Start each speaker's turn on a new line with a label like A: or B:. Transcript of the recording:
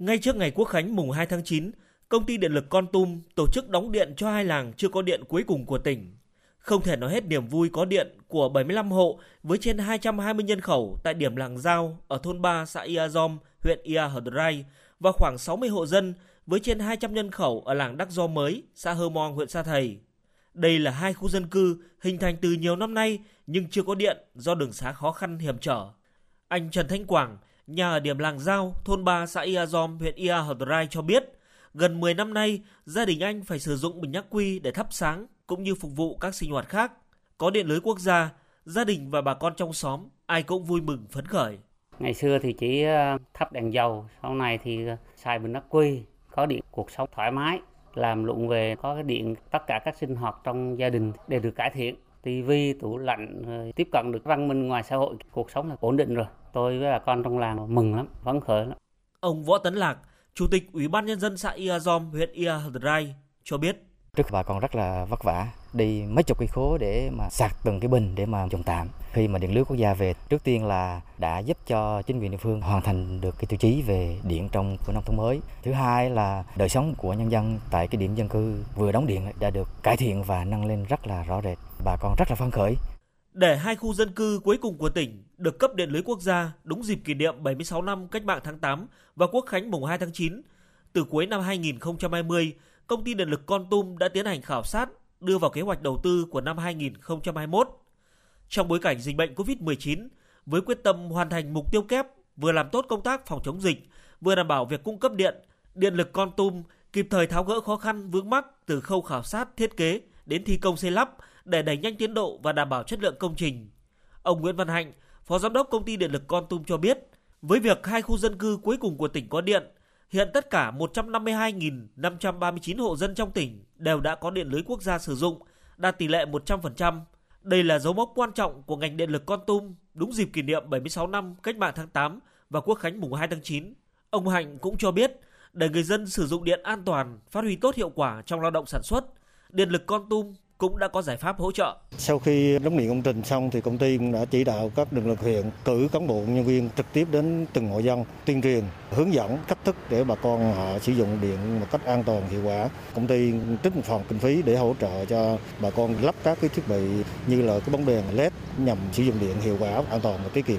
A: Ngay trước ngày Quốc khánh mùng 2 tháng 9, công ty điện lực Con Tum tổ chức đóng điện cho hai làng chưa có điện cuối cùng của tỉnh. Không thể nói hết niềm vui có điện của 75 hộ với trên 220 nhân khẩu tại điểm làng Giao ở thôn 3 xã Ia Zom, huyện Ia Hờ Rai và khoảng 60 hộ dân với trên 200 nhân khẩu ở làng Đắc Do Mới, xã Hơ Mong, huyện Sa Thầy. Đây là hai khu dân cư hình thành từ nhiều năm nay nhưng chưa có điện do đường xá khó khăn hiểm trở. Anh Trần Thanh Quảng, nhà ở điểm làng Giao, thôn 3 xã Ia Dom, huyện Ia Hờ Rai cho biết, gần 10 năm nay, gia đình anh phải sử dụng bình nhắc quy để thắp sáng cũng như phục vụ các sinh hoạt khác. Có điện lưới quốc gia, gia đình và bà con trong xóm ai cũng vui mừng phấn khởi.
B: Ngày xưa thì chỉ ờ, thắp đèn dầu, sau này thì ờ, xài bình ắc quy, có điện cuộc sống thoải mái, làm lụng về có cái điện tất cả các sinh hoạt trong gia đình đều được cải thiện tivi tủ lạnh tiếp cận được văn minh ngoài xã hội cuộc sống là ổn định rồi tôi với bà con trong làng mừng lắm phấn khởi lắm
A: ông võ tấn lạc chủ tịch ủy ban nhân dân xã Ia Dom huyện Ia Rai cho biết
C: Trước bà con rất là vất vả, đi mấy chục cây khố để mà sạc từng cái bình để mà dùng tạm. Khi mà điện lưới quốc gia về, trước tiên là đã giúp cho chính quyền địa phương hoàn thành được cái tiêu chí về điện trong của nông thôn mới. Thứ hai là đời sống của nhân dân tại cái điểm dân cư vừa đóng điện đã được cải thiện và nâng lên rất là rõ rệt. Bà con rất là phấn khởi.
A: Để hai khu dân cư cuối cùng của tỉnh được cấp điện lưới quốc gia đúng dịp kỷ niệm 76 năm Cách mạng tháng 8 và Quốc khánh mùng 2 tháng 9, từ cuối năm 2020, công ty điện lực Con Tum đã tiến hành khảo sát đưa vào kế hoạch đầu tư của năm 2021. Trong bối cảnh dịch bệnh COVID-19, với quyết tâm hoàn thành mục tiêu kép vừa làm tốt công tác phòng chống dịch, vừa đảm bảo việc cung cấp điện, điện lực Con Tum kịp thời tháo gỡ khó khăn vướng mắc từ khâu khảo sát thiết kế đến thi công xây lắp để đẩy nhanh tiến độ và đảm bảo chất lượng công trình. Ông Nguyễn Văn Hạnh, Phó Giám đốc Công ty Điện lực Con Tum cho biết, với việc hai khu dân cư cuối cùng của tỉnh có điện, Hiện tất cả 152.539 hộ dân trong tỉnh đều đã có điện lưới quốc gia sử dụng, đạt tỷ lệ 100%. Đây là dấu mốc quan trọng của ngành điện lực Con Tum đúng dịp kỷ niệm 76 năm Cách mạng tháng 8 và Quốc khánh mùng 2 tháng 9. Ông Hạnh cũng cho biết, để người dân sử dụng điện an toàn, phát huy tốt hiệu quả trong lao động sản xuất, Điện lực Con Tum cũng đã có giải pháp hỗ trợ.
D: Sau khi đóng điện công trình xong thì công ty cũng đã chỉ đạo các lực lực huyện cử cán bộ nhân viên trực tiếp đến từng hộ dân tuyên truyền, hướng dẫn cách thức để bà con họ sử dụng điện một cách an toàn hiệu quả. Công ty trích một phần kinh phí để hỗ trợ cho bà con lắp các cái thiết bị như là cái bóng đèn LED nhằm sử dụng điện hiệu quả, an toàn và tiết kiệm.